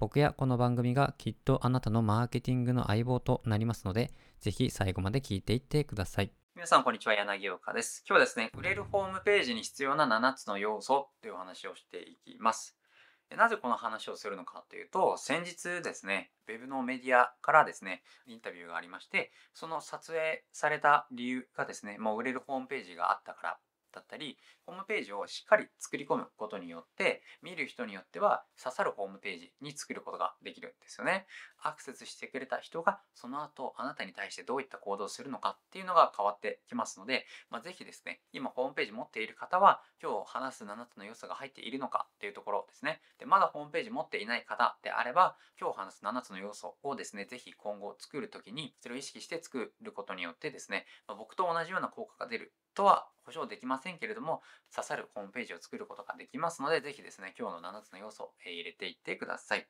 僕やこの番組がきっとあなたのマーケティングの相棒となりますので、ぜひ最後まで聞いていってください。皆さん、こんにちは。柳岡です。今日はですね、売れるホームページに必要な7つの要素というお話をしていきます。なぜこの話をするのかというと、先日ですね、ウェブのメディアからですね、インタビューがありまして、その撮影された理由がですね、もう売れるホームページがあったからだったり、ホームページをしっかり作り込むことによって、見る人によっては刺さるホームページに作ることができるんですよね。アクセスしてくれた人が、その後あなたに対してどういった行動をするのかっていうのが変わってきますので、まあ、ぜひですね、今ホームページ持っている方は、今日話す7つの要素が入っているのかっていうところですね。で、まだホームページ持っていない方であれば、今日話す7つの要素をですね、ぜひ今後作るときに、それを意識して作ることによってですね、まあ、僕と同じような効果が出るとは保証できませんけれども、刺さるホームページを作ることができますので、ぜひですね、今日の7つの要素を入れていってください。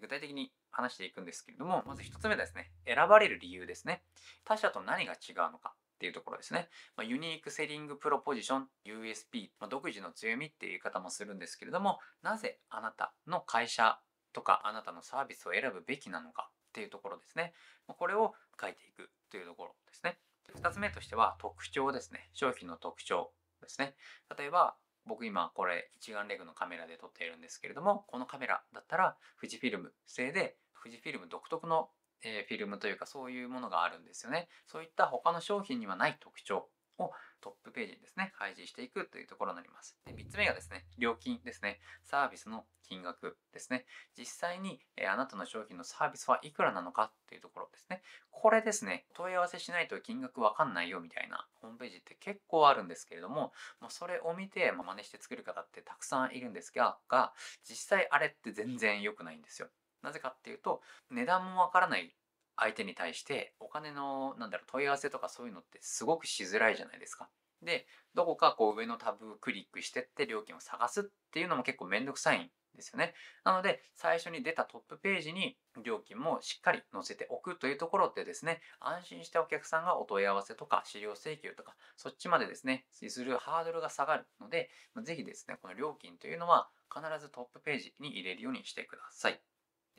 具体的に話していくんですけれども、まず1つ目ですね、選ばれる理由ですね。他社と何が違うのかっていうところですね。まあ、ユニークセリングプロポジション、USP、まあ、独自の強みっていう言い方もするんですけれども、なぜあなたの会社とかあなたのサービスを選ぶべきなのかっていうところですね。まこれを書いていくというところですね。2つ目としては特徴ですね。商品の特徴ですね。例えば、僕今これ一眼レフのカメラで撮っているんですけれども、このカメラだったら富士フィルム製で、富士フィルム独特の、えフィルムというかそういうものがあるんですよね。そういった他の商品にはない特徴をトップページにですね、配置していくというところになります。で3つ目がですね、料金ですね。サービスの金額ですね。実際に、えあなたの商品のサービスはいくらなのかっていうところですね。これですね、問い合わせしないと金額わかんないよみたいなホームページって結構あるんですけれども、まあ、それを見て、ま真似して作る方ってたくさんいるんですが、が実際あれって全然良くないんですよ。なぜかっていうと、値段もわからない相手に対してお金のなんだろう問い合わせとかそういうのってすごくしづらいじゃないですか。でどこかこう上のタブクリックしてって料金を探すっていうのも結構めんどくさいんですよね。なので最初に出たトップページに料金もしっかり載せておくというところでですね安心してお客さんがお問い合わせとか資料請求とかそっちまでですねするハードルが下がるのでぜひですねこの料金というのは必ずトップページに入れるようにしてください。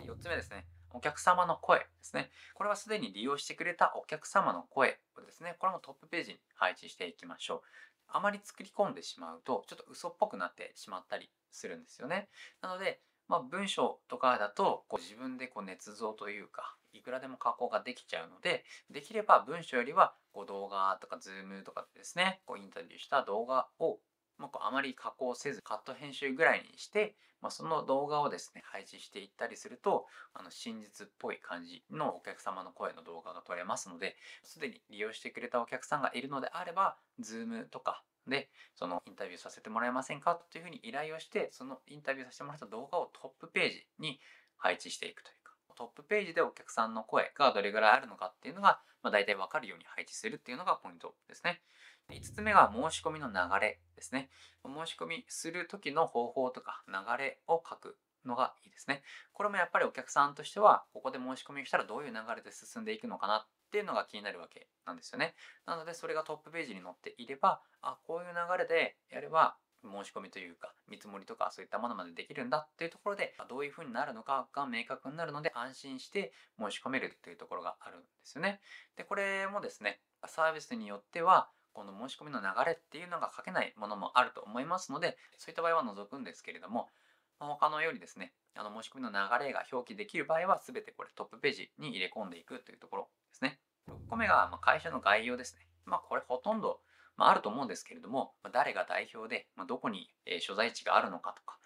4つ目ですねお客様の声ですね。これはすでに利用してくれたお客様の声をですね、これもトップページに配置していきましょう。あまり作り込んでしまうと、ちょっと嘘っぽくなってしまったりするんですよね。なので、まあ、文章とかだとこう自分でこう捏造というかいくらでも加工ができちゃうのでできれば文章よりはこう動画とかズームとかでですねこうインタビューした動画をまあ、あまり加工せずカット編集ぐらいにして、まあ、その動画をですね配置していったりするとあの真実っぽい感じのお客様の声の動画が撮れますのですでに利用してくれたお客さんがいるのであれば Zoom とかでそのインタビューさせてもらえませんかというふうに依頼をしてそのインタビューさせてもらった動画をトップページに配置していくという。トップページでお客さんの声がどれぐらいあるのかっていうのが、まあ、大体わかるように配置するっていうのがポイントですね。5つ目が申し込みの流れですね。申し込みする時の方法とか流れを書くのがいいですね。これもやっぱりお客さんとしては、ここで申し込みしたらどういう流れで進んでいくのかなっていうのが気になるわけなんですよね。なのでそれがトップページに載っていれば、あ、こういう流れでやれば申し込みというか見積もりとかそういったものまでできるんだっていうところでどういうふうになるのかが明確になるので安心して申し込めるというところがあるんですよね。でこれもですねサービスによってはこの申し込みの流れっていうのが書けないものもあると思いますので、そういった場合は除くんですけれども、他のようにですね、あの申し込みの流れが表記できる場合は、全てこれトップページに入れ込んでいくというところですね。6個目が会社の概要ですね。まあこれほとんど、まあ、あると思うんですけれども、誰が代表で、まどこに所在地があるのかとか、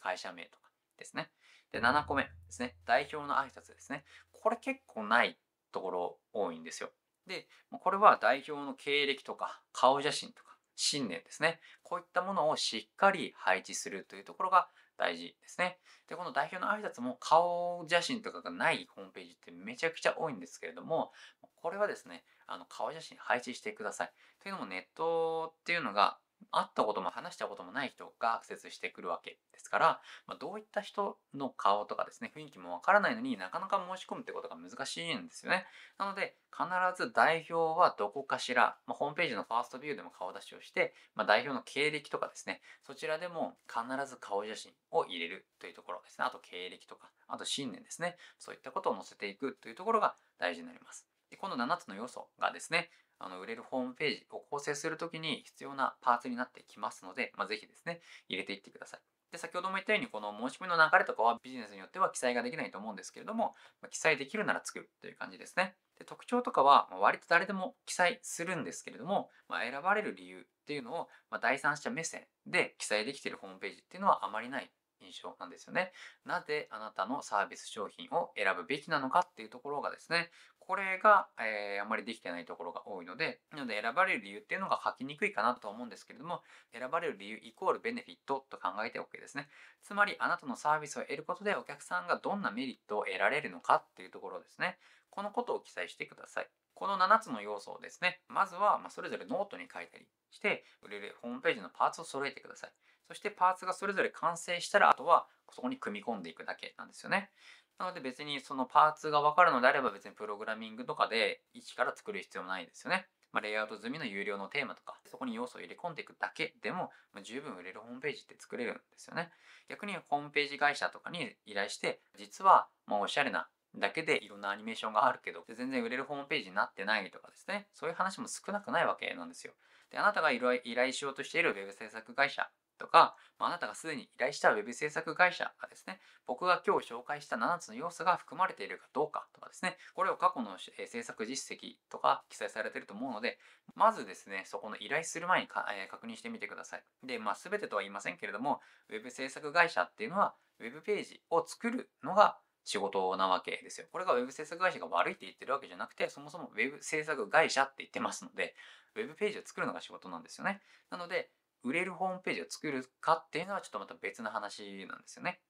会社名とかですね。で、7個目ですね。代表の挨拶ですね。これ結構ないところ多いんですよ。で、これは代表の経歴とか顔写真とか信念ですね。こういったものをしっかり配置するというところが大事ですね。で、この代表の挨拶も顔写真とかがないホームページってめちゃくちゃ多いんですけれども、これはですね、あの顔写真配置してください。というのもネットっていうのが会ったことも話したこともない人がアクセスしてくるわけですから、まあ、どういった人の顔とかですね、雰囲気もわからないのになかなか申し込むってことが難しいんですよね。なので、必ず代表はどこかしら、まあ、ホームページのファーストビューでも顔出しをして、まあ、代表の経歴とかですね、そちらでも必ず顔写真を入れるというところですね。あと経歴とか、あと信念ですね。そういったことを載せていくというところが大事になります。でこの7つの要素がですね、あの売れるホームページを構成するときに必要なパーツになってきますので、まあ、ぜひですね、入れていってください。で、先ほども言ったように、この申し込みの流れとかはビジネスによっては記載ができないと思うんですけれども、まあ、記載できるなら作るという感じですね。で特徴とかは、割と誰でも記載するんですけれども、まあ、選ばれる理由っていうのを、ま第三者目線で記載できているホームページっていうのはあまりない印象なんですよね。なぜあなたのサービス商品を選ぶべきなのかっていうところがですね、これが、えー、あまりできてないところが多いので、なので選ばれる理由っていうのが書きにくいかなと思うんですけれども、選ばれる理由イコールベネフィットと考えて OK ですね。つまり、あなたのサービスを得ることでお客さんがどんなメリットを得られるのかっていうところですね。このことを記載してください。この7つの要素をですね、まずはそれぞれノートに書いたりして、売れるホームページのパーツを揃えてください。そしてパーツがそれぞれ完成したら、あとはそこに組み込んでいくだけなんですよね。なので別にそのパーツがわかるのであれば別にプログラミングとかで一から作る必要もないですよね。まあ、レイアウト済みの有料のテーマとか、そこに要素を入れ込んでいくだけでも、まあ、十分売れるホームページって作れるんですよね。逆にホームページ会社とかに依頼して、実はもうおしゃれなだけでいろんなアニメーションがあるけど、全然売れるホームページになってないとかですね、そういう話も少なくないわけなんですよ。で、あなたが依頼しようとしているウェブ制作会社とか、まあ、なたがすでに依頼した Web 制作会社がですね、僕が今日紹介した7つの要素が含まれているかどうかとかですね、これを過去の制作実績とか記載されていると思うので、まずですね、そこの依頼する前にえー、確認してみてください。で、まあ、全てとは言いませんけれども、Web 制作会社っていうのは、Web ページを作るのが仕事なわけですよ。これが Web 制作会社が悪いって言ってるわけじゃなくて、そもそも Web 制作会社って言ってますので、Web ページを作るのが仕事なんですよね。なので、売れるホームページを作るかっていうのはちょっとまた別の話なんですよね。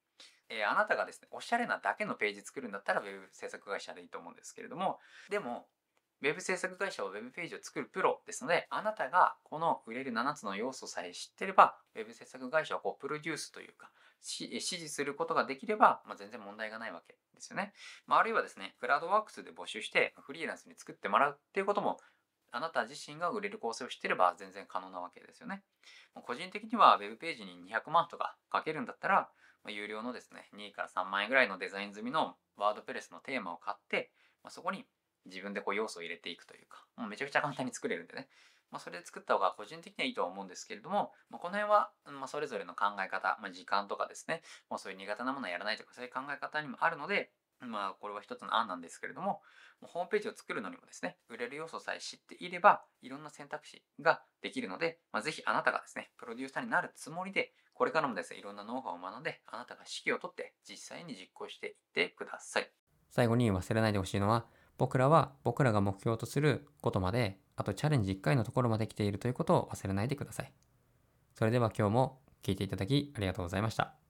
えー、あなたがですね、おしゃれなだけのページ作るんだったら Web 制作会社でいいと思うんですけれども、でも、Web 制作会社は Web ページを作るプロですので、あなたがこの売れる7つの要素さえ知ってれば、Web 制作会社をこうプロデュースというか、指示することができれば、まあ、全然問題がないわけですよね。まあ、あるいはですね、クラウドワークスで募集してフリーランスに作ってもらうっていうこともあなた自身が売れる構成を知ってれば全然可能なわけですよね。個人的には Web ページに200万とかかけるんだったら、ま有料のですね、2から3万円ぐらいのデザイン済みのワードプレスのテーマを買って、まそこに自分でこう要素を入れていくというか、もうめちゃくちゃ簡単に作れるんでね。まあ、それで作った方が個人的にはいいとは思うんですけれども、まあ、この辺は、まあ、それぞれの考え方、まあ、時間とかですね、もうそういう苦手なものをやらないとか、そういう考え方にもあるので、まあ、これは一つの案なんですけれども、ホームページを作るのにもですね、売れる要素さえ知っていれば、いろんな選択肢ができるので、まあ、ぜひあなたがですね、プロデューサーになるつもりで、これからもですね、いろんなノウハウを学んで、あなたが指揮を取って、実際に実行していってください。最後に忘れないでほしいのは、僕らは僕らが目標とすることまで、あとチャレンジ1回のところまで来ているということを忘れないでください。それでは今日も聞いていただきありがとうございました。